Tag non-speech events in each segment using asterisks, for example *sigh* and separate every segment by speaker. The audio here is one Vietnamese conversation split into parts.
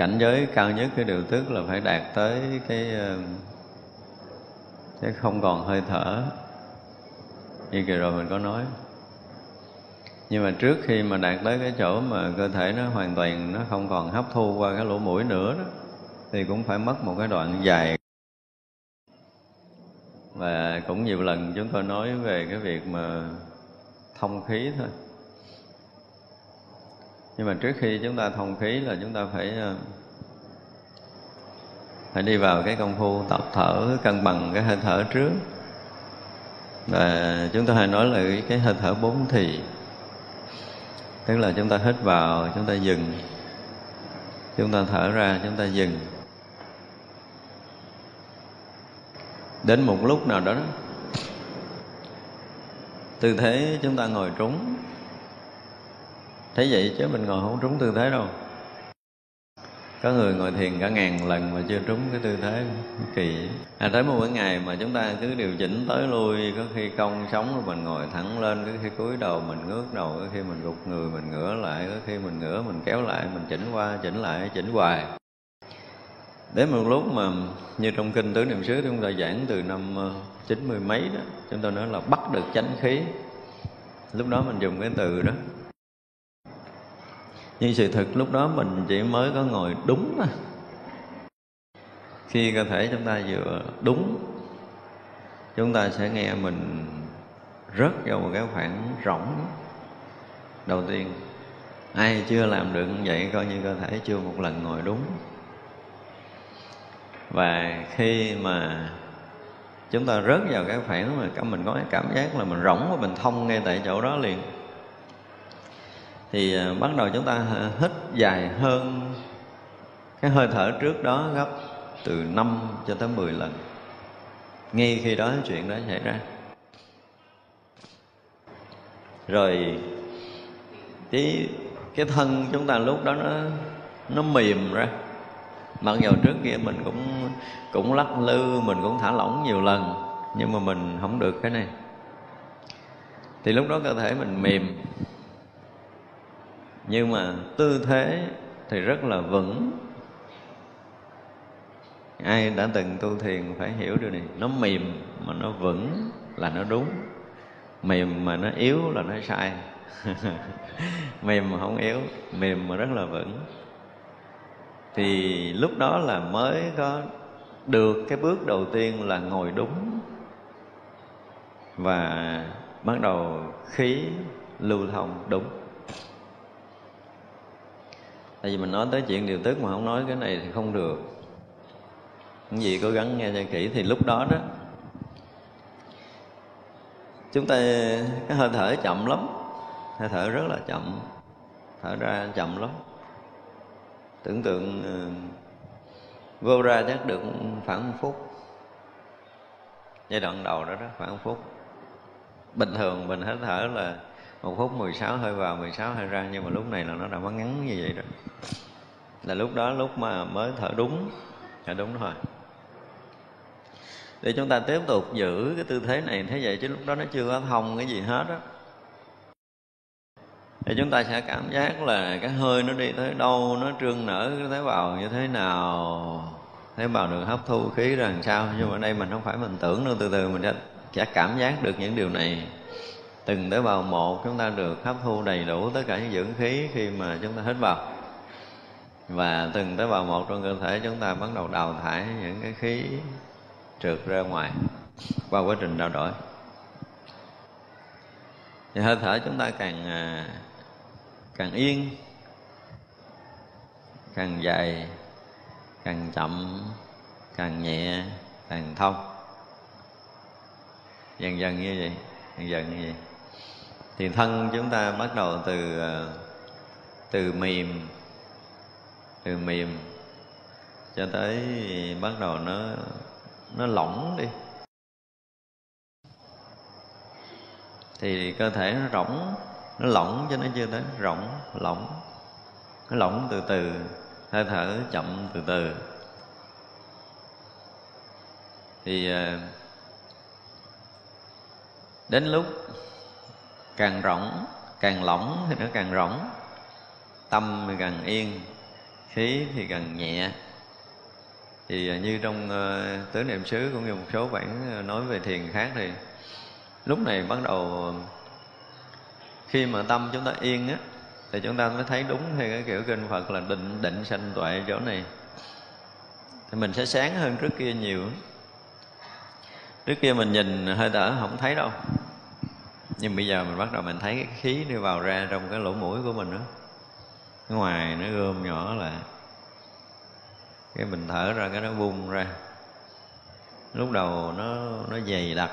Speaker 1: cảnh giới cao nhất cái điều tức là phải đạt tới cái ờ, cái không còn hơi thở. Như kỳ rồi mình có nói. Nhưng mà trước khi mà đạt tới cái chỗ mà cơ thể nó hoàn toàn, nó không còn hấp thu qua cái lỗ mũi nữa đó, thì cũng phải mất một cái đoạn dài. Và cũng nhiều lần chúng tôi nói về cái việc mà thông khí thôi nhưng mà trước khi chúng ta thông khí là chúng ta phải ờ, phải đi vào cái công phu tập thở cân bằng cái hơi thở trước. Và chúng ta hay nói là cái hơi thở bốn thì, tức là chúng ta hít vào, chúng ta dừng, chúng ta thở ra, chúng ta dừng. Đến một lúc nào đó, tư thế chúng ta ngồi trúng thế vậy chứ mình ngồi không trúng tư thế đâu. Có người ngồi thiền cả ngàn lần mà chưa trúng cái tư thế, kỳ à tới một cái ngày mà chúng ta cứ điều chỉnh tới lui, có khi cong sống rồi mình ngồi thẳng lên, có khi cúi đầu mình ngước đầu, có khi mình gục người mình ngửa lại, có khi mình ngửa mình kéo lại, mình chỉnh qua, chỉnh lại, chỉnh hoài. Đến một lúc mà như trong kinh tứ niệm xứ chúng ta giảng từ năm ờ, chín mươi mấy đó, chúng ta nói là bắt được chánh khí. Lúc đó mình dùng cái từ đó nhưng sự thực lúc đó mình chỉ mới có ngồi đúng thôi. Khi cơ thể chúng ta vừa đúng, chúng ta sẽ nghe mình rớt vào một cái khoảng rỗng. Đầu tiên, ai chưa làm được vậy coi như cơ thể chưa một lần ngồi đúng. Và khi mà chúng ta rớt vào cái khoảng mà mình có cái cảm giác là mình rỗng và mình thông ngay tại chỗ đó liền thì ờ, bắt đầu chúng ta ờ, hít dài hơn cái hơi thở trước đó gấp từ 5 cho tới 10 lần. Ngay khi đó chuyện đó xảy ra. Rồi, cái cái thân chúng ta lúc đó nó nó mềm ra. Mặc dù trước kia mình cũng cũng lắc lư, mình cũng thả lỏng nhiều lần, nhưng mà mình không được cái này. Thì lúc đó cơ thể mình mềm nhưng mà tư thế thì rất là vững. Ai đã từng tu thiền phải hiểu điều này. Nó mềm mà nó vững là nó đúng. Mềm mà nó yếu là nó sai. *laughs* Mềm mà không yếu, mềm mà rất là vững. Thì lúc đó là mới có được cái bước đầu tiên là ngồi đúng. Và bắt đầu khí lưu thông đúng tại vì mình nói tới chuyện điều tức mà không nói cái này thì không được. Những gì cố gắng nghe cho kỹ thì lúc đó đó, chúng ta, cái hơi thở chậm lắm. Hơi thở rất là chậm, thở ra chậm lắm. Tưởng tượng ờ, vô ra chắc được khoảng một phút. Giai đoạn đầu đó đó, khoảng một phút. Bình thường mình hít thở là một phút 16 hơi vào 16 hơi ra, nhưng mà lúc này là nó đã bắn ngắn như vậy rồi. Là lúc đó, lúc mà mới thở đúng. Thở đúng thôi. Để chúng ta tiếp tục giữ cái tư thế này thế vậy chứ lúc đó nó chưa có thông cái gì hết á. Thì chúng ta sẽ cảm giác là cái hơi nó đi tới đâu, nó trương nở cái tế bào như thế nào. Tế bào được hấp thu khí ra làm sao, nhưng mà ở đây mình không phải mình tưởng đâu, từ từ mình sẽ cảm giác được những điều này từng tế bào một, chúng ta được hấp thu đầy đủ tất cả những dưỡng khí khi mà chúng ta hít vào. Và từng tế bào một trong cơ thể chúng ta bắt đầu đào thải những cái khí trượt ra ngoài qua quá trình trao đổi. Thì hơi thở chúng ta càng à, càng yên, càng dài, càng chậm, càng nhẹ, càng thông. Dần dần như vậy, dần dần như vậy thì thân chúng ta bắt đầu từ ờ, từ mềm từ mềm cho tới bắt đầu nó nó lỏng đi. Thì cơ thể nó rỗng, nó lỏng cho nó chưa tới rỗng, lỏng. Nó lỏng từ từ, hơi thở chậm từ từ. Thì ờ, đến lúc càng rỗng càng lỏng thì nó càng rỗng. Tâm thì càng yên khí thì càng nhẹ. Thì à, như trong uh, tứ niệm xứ cũng như một số bản ờ, nói về thiền khác thì lúc này bắt đầu khi mà tâm chúng ta yên á thì chúng ta mới thấy đúng theo cái kiểu kinh Phật là định định sanh tuệ chỗ này. Thì mình sẽ sáng hơn trước kia nhiều. Trước kia mình nhìn hơi thở không thấy đâu nhưng bây giờ mình bắt đầu mình thấy cái khí đi vào ra trong cái lỗ mũi của mình đó. Cái ngoài nó gom nhỏ lại. Cái mình thở ra cái nó bung ra. Lúc đầu nó nó dày đặc.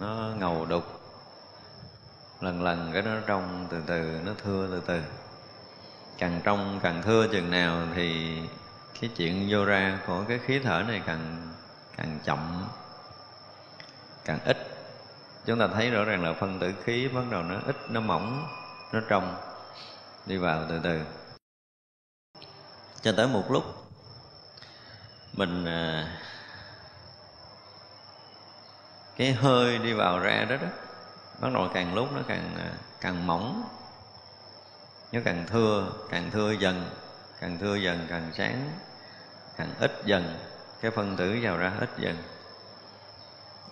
Speaker 1: Nó ngầu đục. Lần lần cái nó trong từ từ, nó thưa từ từ. Càng trong càng thưa chừng nào thì cái chuyện vô ra của cái khí thở này càng càng chậm, càng ít chúng ta thấy rõ ràng là phân tử khí bắt đầu nó ít nó mỏng nó trong. Đi vào từ từ. Cho tới một lúc mình à, cái hơi đi vào ra đó đó bắt đầu càng lúc nó càng à, càng mỏng. Nó càng thưa càng thưa dần càng thưa dần càng sáng càng ít dần. Cái phân tử vào ra ít dần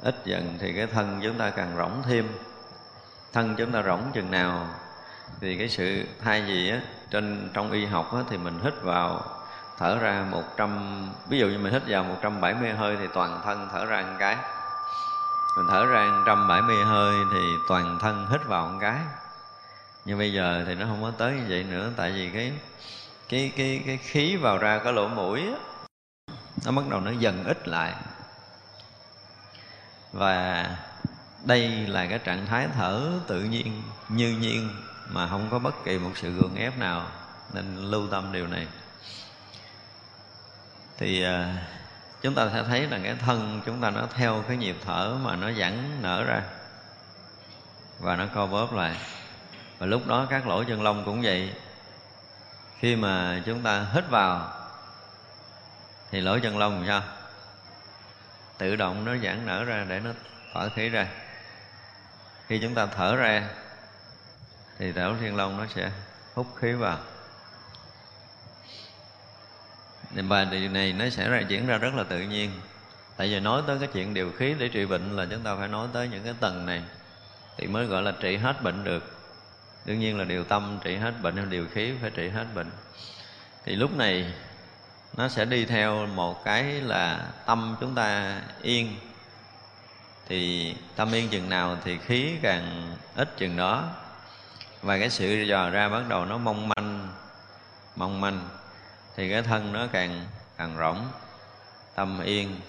Speaker 1: ít dần thì cái thân chúng ta càng rỗng thêm. Thân chúng ta rỗng chừng nào thì cái sự thay gì á trên trong y học á, thì mình hít vào thở ra 100 ví dụ như mình hít vào 170 hơi thì toàn thân thở ra một cái. Mình thở ra 170 hơi thì toàn thân hít vào một cái. Nhưng bây giờ thì nó không có tới như vậy nữa tại vì cái cái cái cái khí vào ra cái lỗ mũi á, nó bắt đầu nó dần ít lại và đây là cái trạng thái thở tự nhiên, như nhiên, mà không có bất kỳ một sự gượng ép nào. Nên lưu tâm điều này. Thì à, chúng ta sẽ thấy là cái thân chúng ta nó theo cái nhịp thở mà nó giãn nở ra. Và nó co bóp lại. Và lúc đó các lỗ chân lông cũng vậy. Khi mà chúng ta hít vào, thì lỗ chân lông làm sao? Tự động nó giãn nở ra để nó thở khí ra. Khi chúng ta thở ra, thì đảo thiên long nó sẽ hút khí vào. Nên và điều này nó sẽ ra, diễn ra rất là tự nhiên. Tại vì nói tới cái chuyện điều khí để trị bệnh là chúng ta phải nói tới những cái tầng này thì mới gọi là trị hết bệnh được. Đương nhiên là điều tâm trị hết bệnh hay điều khí phải trị hết bệnh. Thì lúc này nó sẽ đi theo một cái là tâm chúng ta yên. Thì tâm yên chừng nào thì khí càng ít chừng đó. Và cái sự dò ra bắt đầu nó mong manh mong manh. Thì cái thân nó càng càng rỗng. Tâm yên,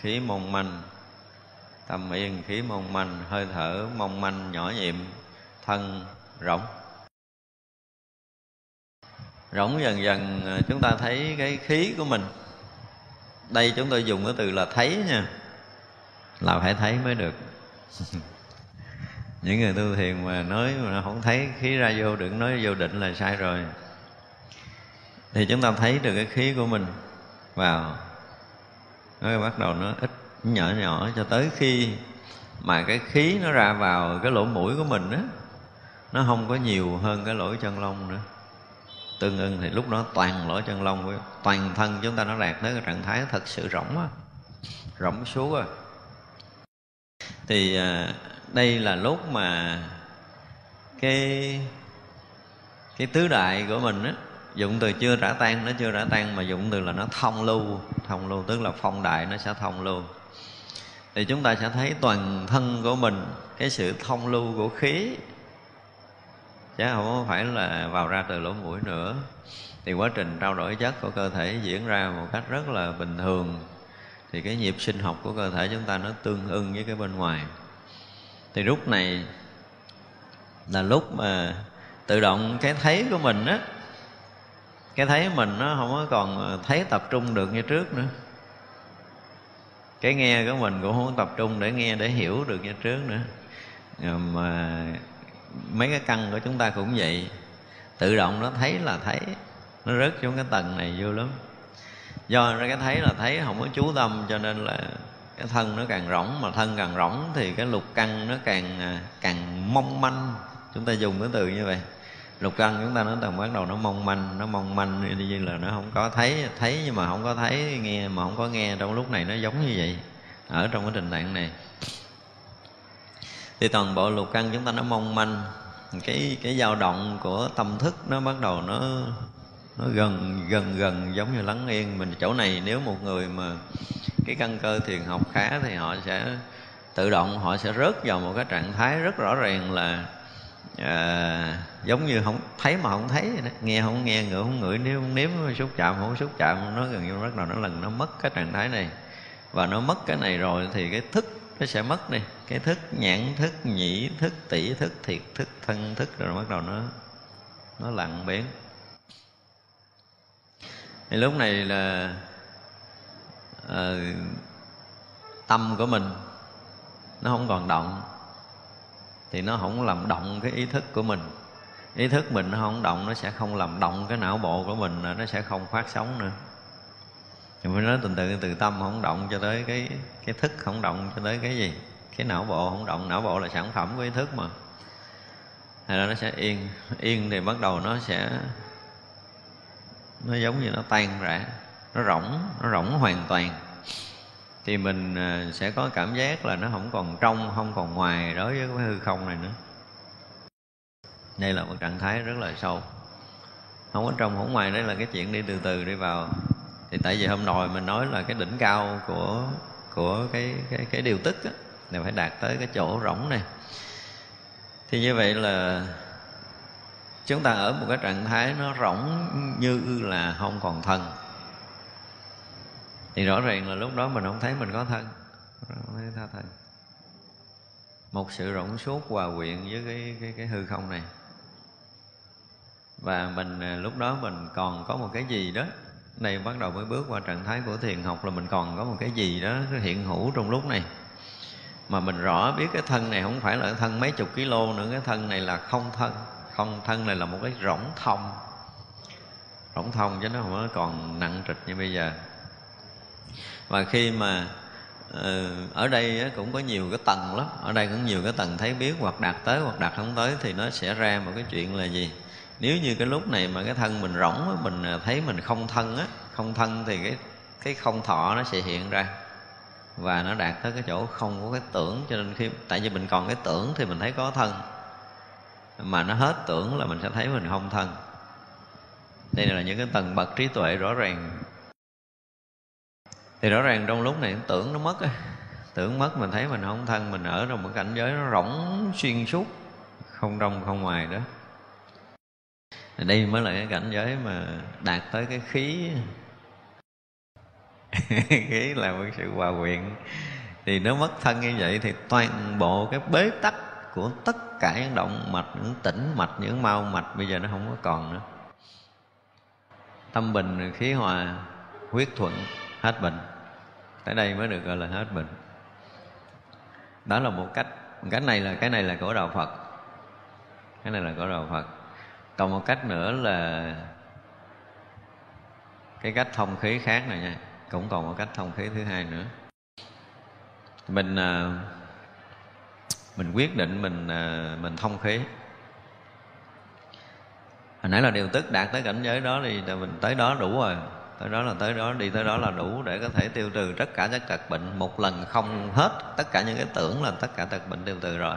Speaker 1: khí mong manh. Tâm yên, khí mong manh, hơi thở mong manh, nhỏ nhiệm thân rỗng rỗng dần dần ờ, chúng ta thấy cái khí của mình. Đây chúng tôi dùng cái từ là thấy nha. Là phải thấy mới được. *laughs* Những người tu thiền mà nói mà không thấy khí ra vô, đừng nói vô định là sai rồi. Thì chúng ta thấy được cái khí của mình vào. Nó bắt đầu nó ít nhỏ nhỏ cho tới khi mà cái khí nó ra vào cái lỗ mũi của mình á, nó không có nhiều hơn cái lỗ chân lông nữa tương ưng thì lúc đó toàn lỗ chân lông toàn thân chúng ta nó đạt tới cái trạng thái thật sự rỗng á. Rỗng xuống á. Thì à, đây là lúc mà cái cái tứ đại của mình á, dụng từ chưa rã tan, nó chưa rã tan mà dụng từ là nó thông lưu. Thông lưu tức là phong đại nó sẽ thông lưu. Thì chúng ta sẽ thấy toàn thân của mình, cái sự thông lưu của khí chứ không phải là vào ra từ lỗ mũi nữa. Thì quá trình trao đổi chất của cơ thể diễn ra một cách rất là bình thường. Thì cái nhịp sinh học của cơ thể chúng ta nó tương ưng với cái bên ngoài. Thì lúc này là lúc mà tự động cái thấy của mình á, cái thấy mình nó không có còn thấy tập trung được như trước nữa. Cái nghe của mình cũng không tập trung để nghe, để hiểu được như trước nữa. Mà mấy cái căn của chúng ta cũng vậy. Tự động nó thấy là thấy. Nó rớt xuống cái tầng này vô lắm. Do cái thấy là thấy, không có chú tâm, cho nên là cái thân nó càng rỗng, mà thân càng rỗng thì cái lục căn nó càng à, càng mong manh. Chúng ta dùng cái từ như vậy. Lục căn chúng ta nó tầm bắt đầu nó mong manh, nó mong manh như là nó không có thấy thấy nhưng mà không có thấy, nghe mà không có nghe trong lúc này nó giống như vậy, ở trong cái tình trạng này thì toàn bộ lục căn chúng ta nó mong manh. Cái cái dao động của tâm thức nó bắt đầu nó nó gần gần gần giống như lắng yên mình. Chỗ này nếu một người mà cái căn cơ thiền học khá thì họ sẽ tự động họ sẽ rớt vào một cái trạng thái rất rõ ràng là à, giống như không thấy mà không thấy đó. nghe không nghe ngửi không ngửi nếu không nếm xúc chạm không xúc chạm nó gần như bắt đầu nó lần nó mất cái trạng thái này. Và nó mất cái này rồi thì cái thức nó sẽ mất đi. Cái thức nhãn thức nhĩ thức tỷ thức thiệt thức thân thức rồi bắt đầu nó nó lặng biến thì lúc này là uh, tâm của mình nó không còn động. Thì nó không làm động cái ý thức của mình. Ý thức mình nó không động nó sẽ không làm động cái não bộ của mình nó sẽ không phát sóng nữa mình phải nói từ từ từ tâm không động cho tới cái cái thức, không động cho tới cái gì. Cái não bộ không động, não bộ là sản phẩm của ý thức mà. Hay là nó sẽ yên yên thì bắt đầu nó sẽ, nó giống như nó tan rã, nó rỗng nó rỗng hoàn toàn. Thì mình à, sẽ có cảm giác là nó không còn trong, không còn ngoài đối với cái hư không này nữa. Đây là một trạng thái rất là sâu. Không có trong, không ngoài, đây là cái chuyện đi từ từ đi vào thì tại vì hôm nồi mình nói là cái đỉnh cao của của cái cái cái điều tức á là phải đạt tới cái chỗ rỗng này. Thì như vậy là chúng ta ở một cái trạng thái nó rỗng như là không còn thân. Thì rõ ràng là lúc đó mình không thấy mình có thân, không thấy tha thân. Một sự rỗng suốt hòa quyện với cái cái cái hư không này. Và mình à, lúc đó mình còn có một cái gì đó đây bắt đầu mới bước qua trạng thái của thiền học là mình còn có một cái gì đó hiện hữu trong lúc này. Mà mình rõ biết cái thân này không phải là thân mấy chục kg nữa, cái thân này là không thân. Không thân này là một cái rỗng thông. Rỗng thông chứ nó không còn nặng trịch như bây giờ. Và khi mà ờ, ở đây cũng có nhiều cái tầng lắm. Ở đây cũng nhiều cái tầng thấy biết hoặc đạt tới hoặc đạt không tới thì nó sẽ ra một cái chuyện là gì? Nếu như cái lúc này mà cái thân mình rỗng mình à, thấy mình không thân á, không thân thì cái cái không thọ nó sẽ hiện ra. Và nó đạt tới cái chỗ không có cái tưởng, cho nên khi, tại vì mình còn cái tưởng thì mình thấy có thân. Mà nó hết tưởng là mình sẽ thấy mình không thân. Đây là những cái tầng bậc trí tuệ rõ ràng. Thì rõ ràng trong lúc này tưởng nó mất tưởng mất mình thấy mình không thân, mình ở trong một cảnh giới nó rỗng xuyên suốt, không trong không ngoài đó đây mới là cái cảnh giới mà đạt tới cái khí. *laughs* Khí là một sự hòa quyện. Thì nếu mất thân như vậy thì toàn bộ cái bế tắc của tất cả những động mạch, những tĩnh mạch, những mau mạch bây giờ nó không có còn nữa. Tâm bình, khí hòa, huyết thuận, hết bệnh. Tới đây mới được gọi là hết bệnh. Đó là một cách cái này là, cái này là của đạo phật. Cái này là của đạo phật còn một cách nữa là cái cách thông khí khác này nha, cũng còn một cách thông khí thứ hai nữa. Mình à, mình quyết định mình à, mình thông khí. Hồi nãy là điều tức đạt tới cảnh giới đó thì mình tới đó đủ rồi. Tới đó là tới đó, đi tới đó là đủ để có thể tiêu trừ tất cả các tật bệnh một lần không hết. Tất cả những cái tưởng là tất cả tật bệnh tiêu trừ rồi.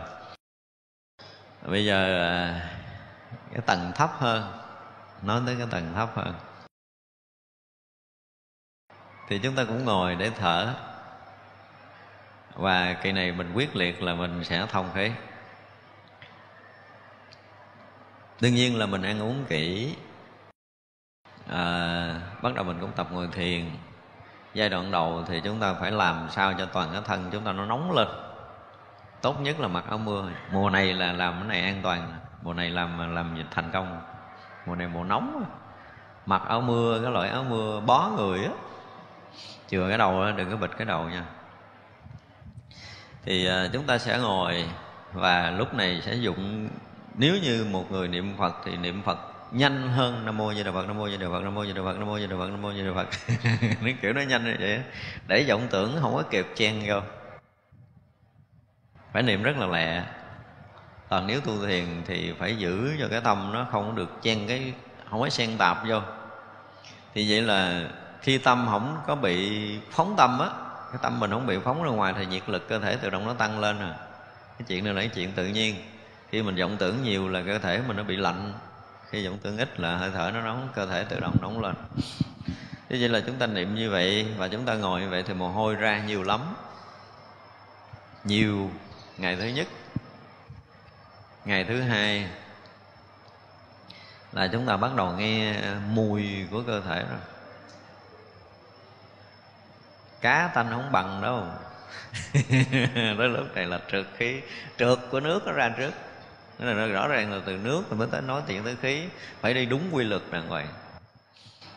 Speaker 1: Bây giờ à, cái tầng thấp hơn nói tới cái tầng thấp hơn. Thì chúng ta cũng ngồi để thở. Và kỳ này mình quyết liệt là mình sẽ thông khí. Đương nhiên là mình ăn uống kỹ. À, bắt đầu mình cũng tập ngồi thiền. Giai đoạn đầu thì chúng ta phải làm sao cho toàn cái thân chúng ta nó nóng lên. Tốt nhất là mặc áo mưa. Mùa này là làm cái này an toàn mùa này làm làm dịch thành công. Mùa này mùa nóng mặc áo mưa, cái loại áo mưa bó người á. Chừa cái đầu đừng có bịt cái đầu nha. Thì à, chúng ta sẽ ngồi và lúc này sẽ dụng, nếu như một người niệm phật thì niệm phật nhanh hơn nam mô như đà phật, nam mô như đà phật, nam mô như đà phật, nam mô như đà phật, nam mô như đà phật. *laughs* Nó kiểu nó nhanh như vậy để vọng tưởng không có kịp chen vô. Phải niệm rất là lẹ còn nếu tu thiền thì phải giữ cho cái tâm nó không được chen cái, không có xen tạp vô. Thì vậy là khi tâm không có bị phóng tâm á, cái tâm mình không bị phóng ra ngoài thì nhiệt lực cơ thể tự động nó tăng lên à. Cái chuyện này là cái chuyện tự nhiên. Khi mình vọng tưởng nhiều là cơ thể mình nó bị lạnh. Khi vọng tưởng ít là hơi thở nó nóng, cơ thể tự động nóng lên. Thế vậy là chúng ta niệm như vậy và chúng ta ngồi như vậy thì mồ hôi ra nhiều lắm. Nhiều ngày thứ nhất ngày thứ hai là chúng ta bắt đầu nghe mùi của cơ thể rồi. Cá tanh không bằng đâu. *laughs* Tới lúc này là trượt khí, trượt của nước nó ra trước. Nên là rõ ràng là từ nước mình mới tới nói chuyện tới khí. Phải đi đúng quy luật đàng hoàng.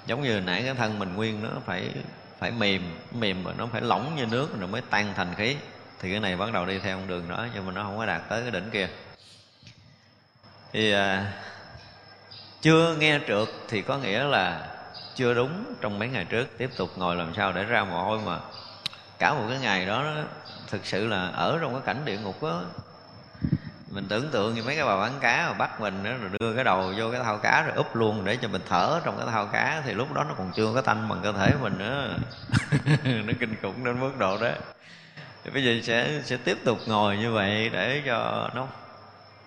Speaker 1: Giống như nãy cái thân mình nguyên nó phải phải mềm mềm mà nó phải lỏng như nước rồi mới tan thành khí. Thì cái này bắt đầu đi theo con đường đó, nhưng mà nó không có đạt tới cái đỉnh kia thì à, chưa nghe trượt thì có nghĩa là chưa đúng trong mấy ngày trước. Tiếp tục ngồi làm sao để ra mồ hôi mà cả một cái ngày đó thực sự là ở trong cái cảnh địa ngục đó. Mình tưởng tượng như mấy cái bà bán cá mà bắt mình đó, rồi đưa cái đầu vô cái thao cá rồi úp luôn để cho mình thở trong cái thao cá. Thì lúc đó nó còn chưa có tanh bằng cơ thể mình nữa. *laughs* Nó kinh khủng đến mức độ đó. Thì bây giờ sẽ sẽ tiếp tục ngồi như vậy để cho nó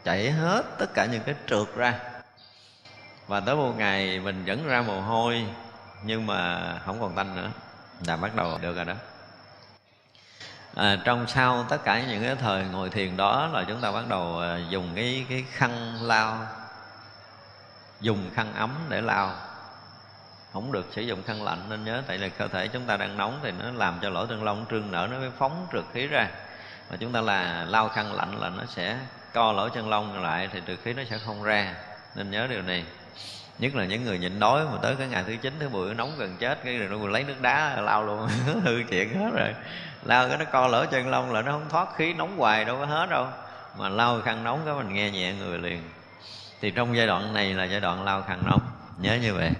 Speaker 1: chảy hết tất cả những cái trượt ra. Và tới một ngày mình vẫn ra mồ hôi nhưng mà không còn tanh nữa là bắt đầu được rồi đó. À, trong sau tất cả những cái thời ngồi thiền đó là chúng ta bắt đầu à, dùng cái cái khăn lao dùng khăn ấm để lao không được sử dụng khăn lạnh nên nhớ tại là cơ thể chúng ta đang nóng thì nó làm cho lỗ chân lông trương nở nó mới phóng trượt khí ra. Mà chúng ta là lao khăn lạnh là nó sẽ co lỗ chân lông lại thì trừ khí nó sẽ không ra. Nên nhớ điều này. Nhất là những người nhịn đói mà tới cái ngày thứ chín, thứ mười nóng gần chết, cái rồi nó lấy nước đá lao luôn. *laughs* Hư chuyện hết rồi. Lao cái nó co lỗ chân lông là nó không thoát khí, nóng hoài đâu có hết đâu. Mà lao khăn nóng cái mình nghe nhẹ người liền. Thì trong giai đoạn này là giai đoạn lao khăn nóng. Nhớ như vậy.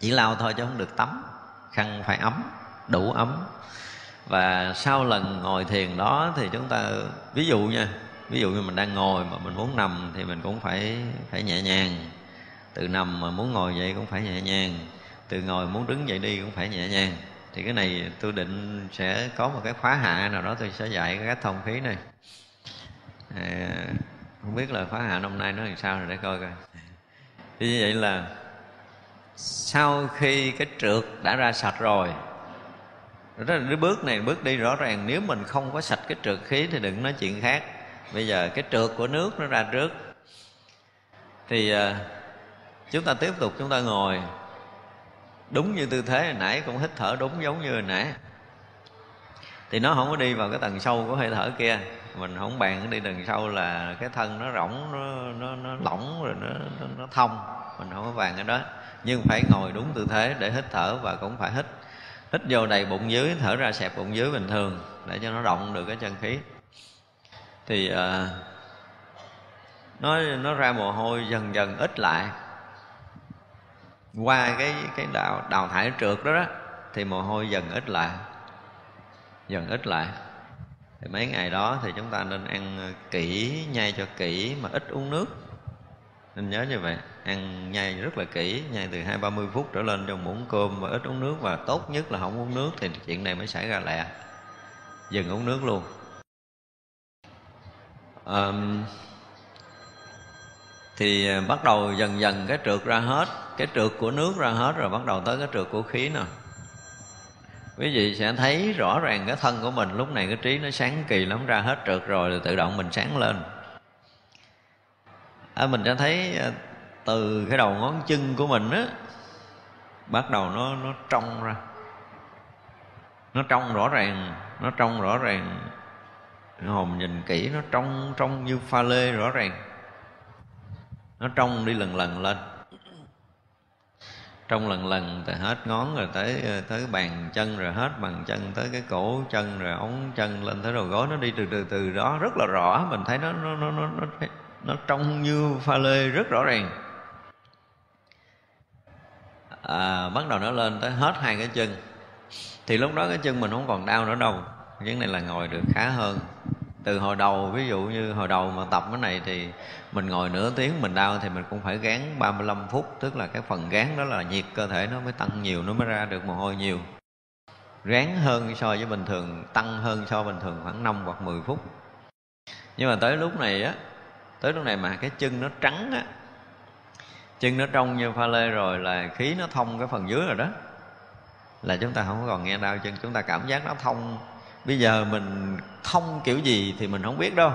Speaker 1: Chỉ lao thôi chứ không được tắm. Khăn phải ấm, đủ ấm. Và sau lần ngồi thiền đó thì chúng ta, ví dụ nha ví dụ như mình đang ngồi mà mình muốn nằm thì mình cũng phải phải nhẹ nhàng. Từ nằm mà muốn ngồi dậy cũng phải nhẹ nhàng. Từ ngồi muốn đứng dậy đi cũng phải nhẹ nhàng. Thì cái này tôi định sẽ có một cái khóa hạ nào đó tôi sẽ dạy cái thông khí này. À, không biết là khóa hạ năm nay nó làm sao rồi để coi coi. Thì như vậy là sau khi cái trượt đã ra sạch rồi đó là cái bước này bước đi rõ ràng. Nếu mình không có sạch cái trượt khí thì đừng nói chuyện khác bây giờ cái trượt của nước nó ra trước. Thì à, chúng ta tiếp tục chúng ta ngồi. Đúng như tư thế hồi nãy cũng hít thở đúng giống như hồi nãy. Thì nó không có đi vào cái tầng sâu của hơi thở kia. Mình không bàn đi tầng sâu là cái thân nó rỗng nó nó, nó lỏng rồi nó, nó nó thông. Mình không có bàn cái đó. Nhưng phải ngồi đúng tư thế để hít thở và cũng phải hít. Hít vô đầy bụng dưới thở ra xẹp bụng dưới bình thường để cho nó động được cái chân khí thì à, nó nó ra mồ hôi dần dần ít lại. Qua cái cái đào đào thải trượt đó đó thì mồ hôi dần ít lại dần ít lại. Thì mấy ngày đó thì chúng ta nên ăn kỹ nhai cho kỹ mà ít uống nước. Nên nhớ như vậy ăn nhai rất là kỹ nhai từ hai ba mươi phút trở lên trong muỗng cơm và ít uống nước và tốt nhất là không uống nước thì chuyện này mới xảy ra lẹ. Dừng uống nước luôn um, thì ờ, bắt đầu dần dần cái trượt ra hết cái trượt của nước ra hết rồi bắt đầu tới cái trượt của khí nè. Quý vị sẽ thấy rõ ràng cái thân của mình lúc này cái trí nó sáng kỳ lắm ra hết trượt rồi thì tự động mình sáng lên. À, mình sẽ thấy ờ, từ cái đầu ngón chân của mình á bắt đầu nó nó trong ra. Nó trong rõ ràng nó trong rõ ràng hồn nhìn kỹ nó trong trong như pha lê rõ ràng. Nó trong đi lần lần lên. Trong lần lần từ hết ngón rồi tới tới bàn chân rồi hết bàn chân tới cái cổ chân rồi ống chân lên tới đầu gối. Nó đi từ từ từ đó rất là rõ. Mình thấy nó nó nó nó nó, nó trong như pha lê rất rõ ràng. À, bắt đầu nó lên tới hết hai cái chân. Thì lúc đó cái chân mình không còn đau nữa đâu. Vấn này là ngồi được khá hơn từ hồi đầu, ví dụ như hồi đầu mà tập cái này thì mình ngồi nửa tiếng mình đau thì mình cũng phải gán 35 phút, tức là cái phần gán đó là nhiệt cơ thể nó mới tăng nhiều, nó mới ra được mồ hôi nhiều. Ráng hơn so với bình thường, tăng hơn so với bình thường khoảng 5 hoặc 10 phút. Nhưng mà tới lúc này á, tới lúc này mà cái chân nó trắng á, chân nó trong như pha lê rồi là khí nó thông cái phần dưới rồi đó, là chúng ta không còn nghe đau chân, chúng ta cảm giác nó thông bây giờ mình thông kiểu gì thì mình không biết đâu.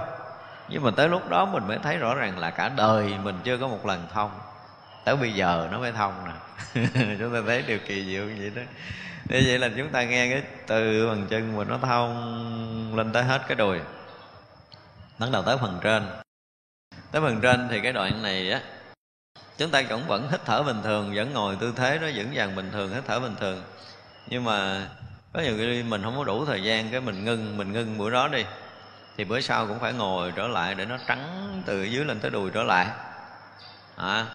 Speaker 1: Nhưng mà tới lúc đó mình mới thấy rõ ràng là cả đời mình chưa có một lần thông. Tới bây giờ nó mới thông nè. *laughs* Chúng ta thấy điều kỳ diệu như vậy đó. Như vậy là chúng ta nghe cái từ bằng chân mà nó thông lên tới hết cái đùi. Bắt đầu tới phần trên. Tới phần trên thì cái đoạn này á, chúng ta cũng vẫn hít thở bình thường, vẫn ngồi tư thế nó vững vàng bình thường, hít thở bình thường. Nhưng mà có nhiều khi mình không có đủ thời gian cái mình ngưng mình ngưng bữa đó đi. Thì bữa sau cũng phải ngồi trở lại để nó trắng từ dưới lên tới đùi trở lại. À,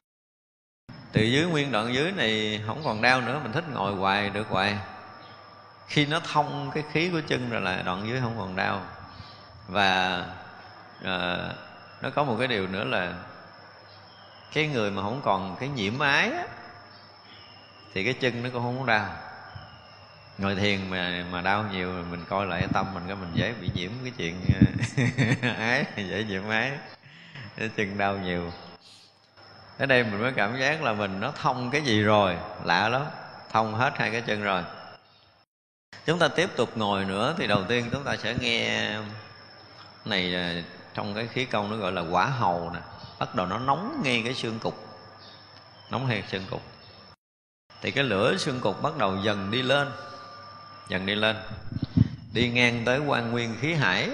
Speaker 1: từ dưới nguyên đoạn dưới này không còn đau nữa mình thích ngồi hoài được hoài. Khi nó thông cái khí của chân rồi là đoạn dưới không còn đau. Và à, nó có một cái điều nữa là cái người mà không còn cái nhiễm ái á, thì cái chân nó cũng không có đau ngồi thiền mà mà đau nhiều mình coi lại tâm mình cái mình dễ bị nhiễm cái chuyện, *laughs* ái, dễ nhiễm ái. Cái chân đau nhiều. Ở đây mình mới cảm giác là mình nó thông cái gì rồi, lạ lắm. Thông hết hai cái chân rồi. Chúng ta tiếp tục ngồi nữa thì đầu tiên chúng ta sẽ nghe này trong cái khí công nó gọi là quả hầu nè. Bắt đầu nó nóng ngay cái xương cục. Nóng ngay xương cục. Thì cái lửa xương cục bắt đầu dần đi lên dần đi lên. Đi ngang tới quan nguyên khí hải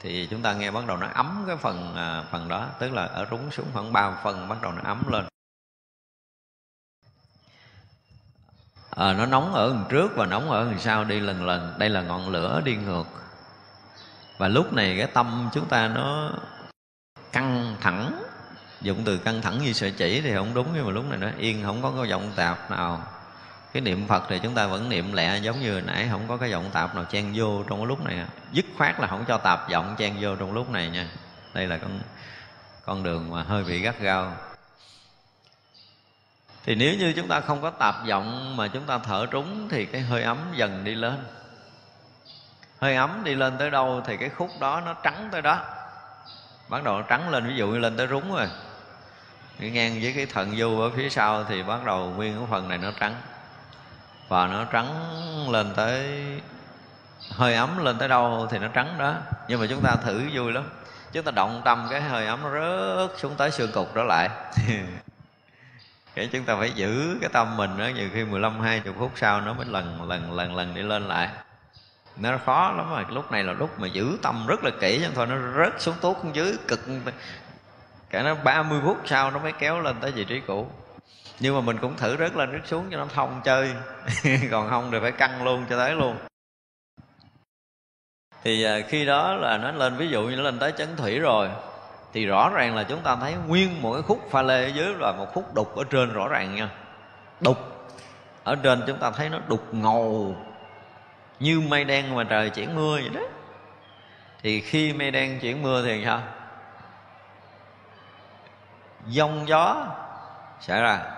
Speaker 1: thì chúng ta nghe bắt đầu nó ấm cái phần à, phần đó tức là ở rúng xuống khoảng ba phần bắt đầu nó ấm lên. À, nó nóng ở đằng trước và nóng ở đằng sau đi lần lần. Đây là ngọn lửa đi ngược. Và lúc này cái tâm chúng ta nó căng thẳng. Dụng từ căng thẳng như sợi chỉ thì không đúng nhưng mà lúc này nó yên không có cái vọng tạp nào cái niệm phật thì chúng ta vẫn niệm lẹ, giống như nãy, không có cái giọng tạp nào chen vô trong cái lúc này. Dứt khoát là không cho tạp giọng chen vô trong lúc này nha. Đây là con con đường mà hơi bị gắt gao. Thì nếu như chúng ta không có tạp giọng mà chúng ta thở trúng thì cái hơi ấm dần đi lên. Hơi ấm đi lên tới đâu thì cái khúc đó nó trắng tới đó. Bắt đầu nó trắng lên, ví dụ như lên tới rúng rồi. Ngang với cái thần du ở phía sau thì bắt đầu nguyên cái phần này nó trắng và nó trắng lên tới, hơi ấm lên tới đâu thì nó trắng đó. Nhưng mà chúng ta thử vui lắm. Chúng ta động tâm cái hơi ấm nó rớt xuống tới xương cục đó lại. *laughs* Cái chúng ta phải giữ cái tâm mình đó, nhiều khi 15 20 phút sau nó mới lần lần lần lần đi lên lại. Nó khó lắm mà, lúc này là lúc mà giữ tâm rất là kỹ chứ thôi nó rớt xuống tốt xuống dưới cực. Cả nó 30 phút sau nó mới kéo lên tới vị trí cũ nhưng mà mình cũng thử rớt lên rớt xuống cho nó thông chơi. *laughs* Còn không thì phải căng luôn cho tới luôn. Thì à, khi đó là nó lên, ví dụ như nó lên tới chấn thủy rồi, thì rõ ràng là chúng ta thấy nguyên một cái khúc pha lê ở dưới là một khúc đục ở trên rõ ràng nha. Đục. Ở trên chúng ta thấy nó đục ngầu, như mây đen mà trời chuyển mưa vậy đó. Thì khi mây đen chuyển mưa thì sao? Giông gió xảy ra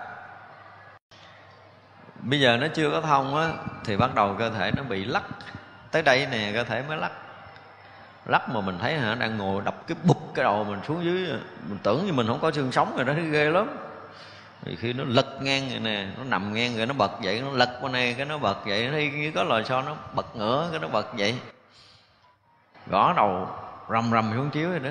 Speaker 1: bây giờ nó chưa có thông á, thì bắt đầu cơ thể nó bị lắc. Tới đây nè, cơ thể mới lắc. Lắc mà mình thấy hả, đang ngồi đập cái bụp cái đầu mình xuống dưới mình tưởng như mình không có xương sống rồi đó thấy *laughs* ghê lắm. Thì khi nó lật ngang rồi nè, nó nằm ngang rồi nó bật dậy, nó lật qua này cái nó bật dậy thấy như có lò xo nó bật ngửa, cái nó bật dậy. Gõ đầu, rầm rầm xuống chiếu rồi đó.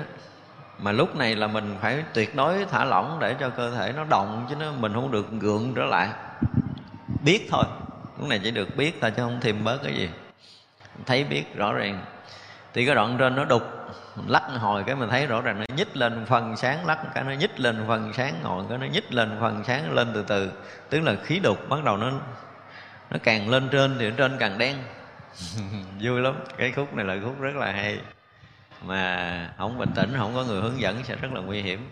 Speaker 1: Mà lúc này là mình phải tuyệt đối thả lỏng để cho cơ thể nó động, chứ nó, mình không được gượng trở lại biết thôi. Cái này chỉ được biết thôi, chứ không thêm bớt cái gì. Thấy biết rõ ràng. Thì cái đoạn trên nó đục, lắc hồi cái mình thấy rõ ràng, nó nhích lên phần sáng, lắc cái nó nhích lên phần sáng, ngồi cái nó nhích lên phần sáng, lên từ từ. Tức là khí đục bắt đầu nó nó càng lên trên thì trên càng đen. *laughs* Vui lắm. Cái khúc này là khúc rất là hay. Mà không bình tĩnh, không có người hướng dẫn sẽ rất là nguy hiểm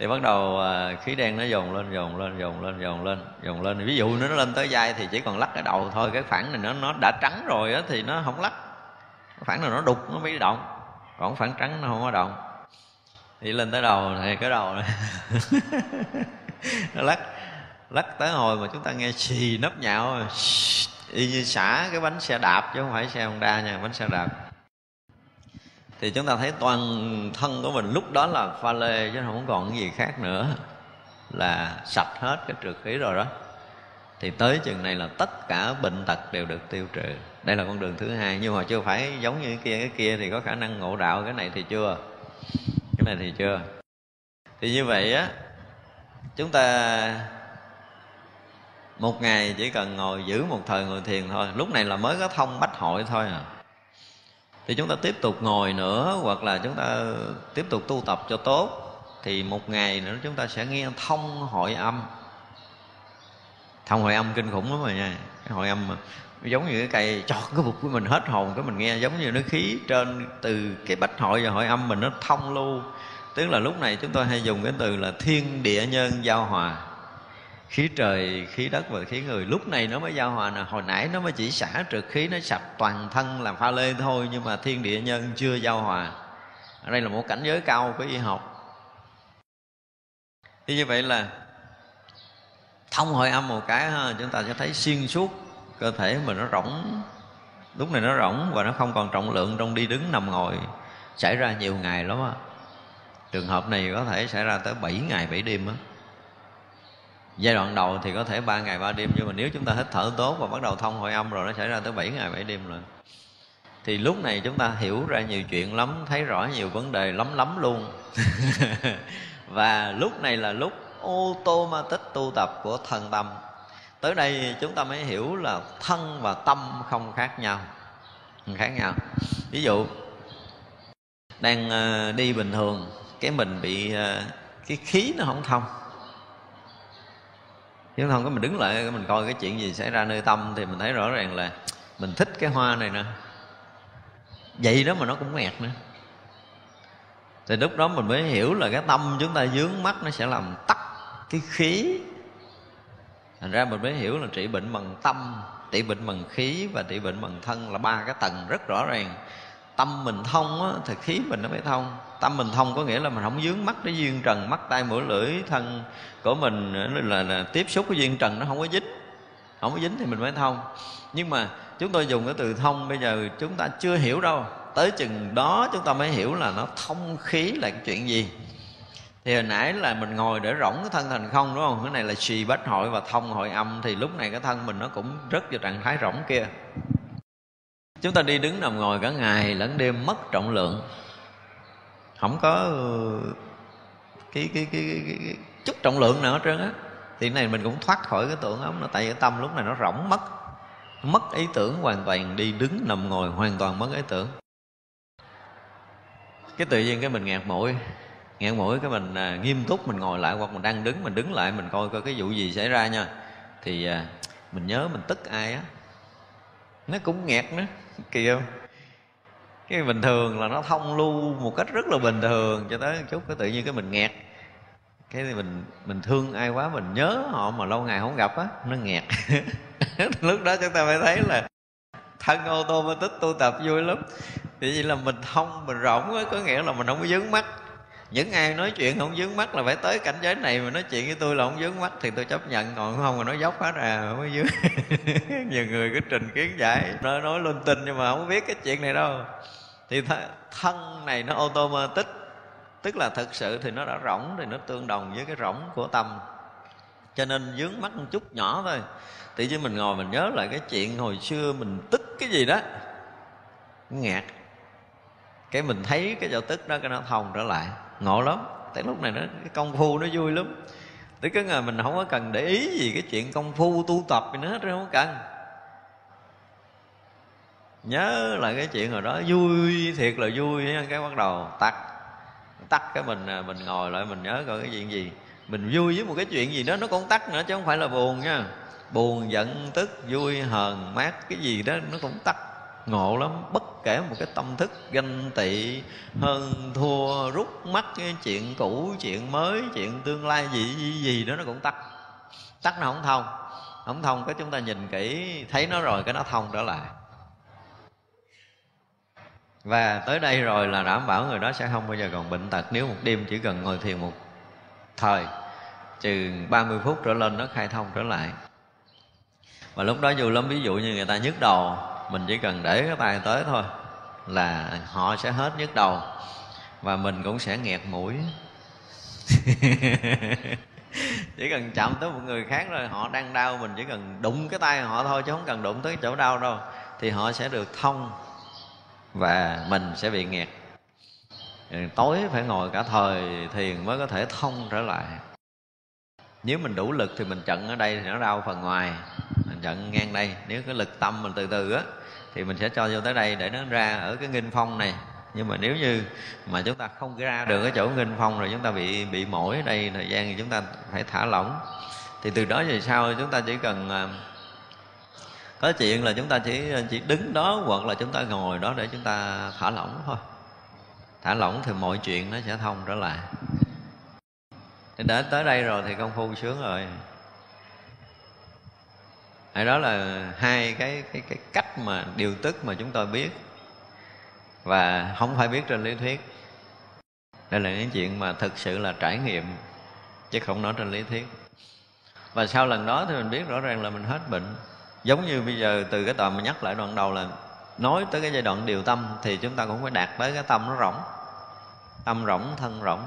Speaker 1: thì bắt đầu à, khí đen nó dồn lên dồn lên dồn lên dồn lên dồn lên. Ví dụ nó lên tới vai thì chỉ còn lắc cái đầu thôi. Cái phản này nó nó đã trắng rồi á thì nó không lắc. Phản nào nó đục, nó mới động. Còn phản trắng nó không có động. Thì lên tới đầu thì cái đầu này *laughs* nó lắc lắc tới hồi mà chúng ta nghe xì nấp nhạo. Y như xả cái bánh xe đạp chứ không phải xe honda nha, bánh xe đạp thì chúng ta thấy toàn thân của mình lúc đó là pha lê, chứ không còn cái gì khác nữa. Là sạch hết cái trượt khí rồi đó. Thì tới chừng này là tất cả bệnh tật đều được tiêu trừ. Đây là con đường thứ hai, nhưng mà chưa phải giống như cái kia cái kia thì có khả năng ngộ đạo, cái này thì chưa. Cái này thì chưa. Thì như vậy á, chúng ta một ngày chỉ cần ngồi giữ một thời ngồi thiền thôi. Lúc này là mới có thông bách hội thôi à thì chúng ta tiếp tục ngồi nữa, hoặc là chúng ta tiếp tục tu tập cho tốt. Thì một ngày nữa chúng ta sẽ nghe thông hội âm. Thông hội âm kinh khủng lắm rồi nha. Cái hội âm mà giống như cái cây, chọt, cái bụng của mình hết hồn, cái mình nghe giống như nó khí trên từ cái bách hội và hội âm mình nó thông lưu. Tức là lúc này chúng tôi hay dùng cái từ là thiên địa nhân giao hòa khí trời khí đất và khí người. Lúc này nó mới giao hòa nè. Hồi nãy nó mới chỉ xả trực khí nó sạch toàn thân làm pha lê thôi nhưng mà thiên địa nhân chưa giao hòa. Ở đây là một cảnh giới cao của y học. Thì như vậy là thông hội âm một cái ha, chúng ta sẽ thấy xuyên suốt cơ thể mình nó rỗng. Lúc này nó rỗng và nó không còn trọng lượng trong đi đứng nằm ngồi. Xảy ra nhiều ngày lắm á. Trường hợp này có thể xảy ra tới 7 ngày 7 đêm á giai đoạn đầu thì có thể ba ngày, ba đêm, nhưng mà nếu chúng ta hít thở tốt và bắt đầu thông hội âm rồi, nó xảy ra tới 7 ngày 7 đêm rồi. Thì lúc này chúng ta hiểu ra nhiều chuyện lắm, thấy rõ nhiều vấn đề lắm lắm luôn. *laughs* Và lúc này là lúc ô tô ma tích tu tập của thần tâm. Tới đây chúng ta mới hiểu là thân và tâm không khác nhau, không khác nhau. Ví dụ, đang ờ, đi bình thường, cái mình bị ờ, cái khí nó không thông chứ không có mình đứng lại mình coi cái chuyện gì xảy ra nơi tâm thì mình thấy rõ ràng là mình thích cái hoa này nè. Vậy đó mà nó cũng nghẹt nữa. Thì lúc đó mình mới hiểu là cái tâm chúng ta dướng mắt nó sẽ làm tắt cái khí. Thành ra mình mới hiểu là trị bệnh bằng tâm trị bệnh bằng khí và trị bệnh bằng thân là ba cái tầng rất rõ ràng. Tâm mình thông á, thì khí mình nó mới thông. Tâm mình thông có nghĩa là mình không dướng mắt cái duyên trần mắt tay mũi lưỡi thân của mình là, là, là tiếp xúc cái duyên trần nó không có dính. Không có dính thì mình mới thông. Nhưng mà chúng tôi dùng cái từ thông bây giờ chúng ta chưa hiểu đâu. Tới chừng đó chúng ta mới hiểu là nó thông khí là cái chuyện gì. Thì hồi nãy là mình ngồi để rỗng cái thân thành không đúng không? Cái này là trì bách hội và thông hội âm thì lúc này cái thân mình nó cũng rất vào trạng thái rỗng kia. Chúng ta đi đứng nằm ngồi cả ngày lẫn đêm mất trọng lượng. Không có ờ, cái cái cái, cái, cái, cái chút trọng lượng nào hết trơn á. Thì này mình cũng thoát khỏi cái tưởng ống nó tại cái tâm lúc này nó rỗng mất. Mất ý tưởng hoàn toàn đi đứng nằm ngồi hoàn toàn mất ý tưởng. Cái tự nhiên cái mình ngạt mũi ngạt mũi cái mình à, nghiêm túc mình ngồi lại hoặc mình đang đứng mình đứng lại mình coi coi cái vụ gì xảy ra nha. Thì à, mình nhớ mình tức ai á. Nó cũng nghẹt nữa kỳ không? Cái bình thường là nó thông lưu một cách rất là bình thường cho tới chút cái tự nhiên cái mình nghẹt cái thì mình mình thương ai quá mình nhớ họ mà lâu ngày không gặp á, nó nghẹt. *laughs* Lúc đó chúng ta phải thấy là thân ô tô mà tích tu tập vui lắm. Thì vậy là mình thông, mình rộng á, có nghĩa là mình không có dướng mắt. Những ai nói chuyện không dướng mắt là phải tới cảnh giới này mà nói chuyện với tôi là không dướng mắt, thì tôi chấp nhận. Còn không mà nói dốc hết à không có dướng. *laughs* Nhiều người cứ trình kiến giải, nói nói linh tinh nhưng mà không biết cái chuyện này đâu. Thì th- thân này nó auto mà tích tức là thực sự thì nó đã rỗng thì nó tương đồng với cái rỗng của tâm. Cho nên dướng mắt một chút nhỏ thôi. Tự nhiên mình ngồi mình nhớ lại cái chuyện hồi xưa mình tức cái gì đó. Ngạt. Cái mình thấy cái chỗ tức đó, cái nó thông trở lại. Ngộ lắm. Tại lúc này nó, cái công phu nó vui lắm. Tức cái ngày mình không có cần để ý gì cái chuyện công phu tu tập gì nữa không cần. Nhớ lại cái chuyện hồi đó, vui thiệt là vui cái bắt đầu tắt tắt cái mình à, mình ngồi lại mình nhớ coi cái chuyện gì. Mình vui với một cái chuyện gì đó nó cũng tắt nữa chứ không phải là buồn nha. Buồn giận tức vui hờn mát cái gì đó nó cũng tắt. Ngộ lắm bất kể một cái tâm thức ganh tị hơn thua rút mắt cái chuyện cũ chuyện mới chuyện tương lai gì gì, gì đó nó cũng tắt. Tắt nó không thông. Không thông cái chúng ta nhìn kỹ thấy nó rồi cái nó thông trở lại và tới đây rồi là đảm bảo người đó sẽ không bao giờ còn bệnh tật nếu một đêm chỉ cần ngồi thiền một thời. Chừng 30 phút trở lên nó khai thông trở lại. Và lúc đó dù lắm ví dụ như người ta nhức đầu, mình chỉ cần để cái tay tới thôi là họ sẽ hết nhức đầu và mình cũng sẽ nghẹt mũi. *laughs* Chỉ cần chạm tới một người khác rồi họ đang đau, mình chỉ cần đụng cái tay họ thôi chứ không cần đụng tới chỗ đau đâu, thì họ sẽ được thông và mình sẽ bị nghẹt. Ừ, tối phải ngồi cả thời thiền mới có thể thông trở lại. Nếu mình đủ lực thì mình chận ở đây thì nó đau phần ngoài. Mình chận ngang đây. Nếu cái lực tâm mình từ từ á, thì mình sẽ cho vô tới đây để nó ra ở cái nghinh phong này. Nhưng mà nếu như mà chúng ta không ra được cái chỗ nghinh phong rồi chúng ta bị bị mỏi ở đây, thời gian thì chúng ta phải thả lỏng. Thì từ đó về sau chúng ta chỉ cần à, có chuyện là chúng ta chỉ chỉ đứng đó hoặc là chúng ta ngồi đó để chúng ta thả lỏng thôi. Thả lỏng thì mọi chuyện nó sẽ thông trở lại. Thì đã tới đây rồi thì công phu sướng rồi. Hay đó là hai cái cái cái cách mà, điều tức mà chúng tôi biết. Và không phải biết trên lý thuyết. Đây là những chuyện mà thực sự là trải nghiệm, chứ không nói trên lý thuyết. Và sau lần đó thì mình biết rõ ràng là mình hết bệnh giống như bây giờ từ cái đoạn mà nhắc lại đoạn đầu là nói tới cái giai đoạn điều tâm thì chúng ta cũng phải đạt tới cái tâm nó rỗng. Tâm rỗng, thân rỗng.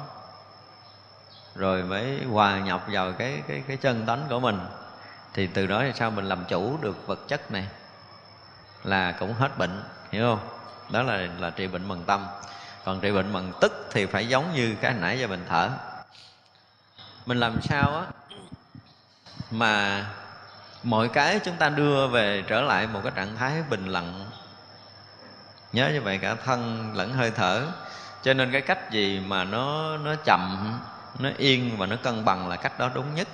Speaker 1: Rồi mới hòa nhập vào cái cái cái chân tánh của mình. Thì từ đó thì sao mình làm chủ được vật chất này? Là cũng hết bệnh, hiểu không? Đó là là trị bệnh bằng tâm. Còn trị bệnh bằng tức thì phải giống như cái nãy giờ mình thở. Mình làm sao á mà mọi cái chúng ta đưa về trở lại một cái trạng thái bình lặng. Nhớ như vậy cả thân lẫn hơi thở. Cho nên cái cách gì mà nó nó chậm nó yên và nó cân bằng là cách đó đúng nhất.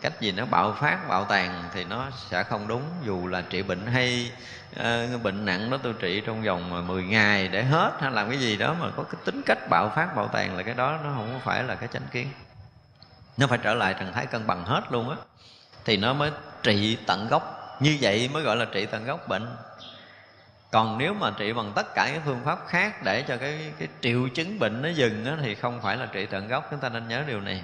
Speaker 1: Cách gì nó bạo phát bạo tàn thì nó sẽ không đúng. Dù là trị bệnh hay uh, bệnh nặng đó tôi trị trong vòng 10 ngày để hết hay làm cái gì đó mà có cái tính cách bạo phát bạo tàn là cái đó nó không phải là cái chánh kiến. Nó phải trở lại trạng thái cân bằng hết luôn á. Thì nó mới trị tận gốc. Như vậy mới gọi là trị tận gốc bệnh. Còn nếu mà trị bằng tất cả các phương pháp khác để cho cái cái triệu chứng bệnh nó dừng đó, thì không phải là trị tận gốc. Chúng ta nên nhớ điều này.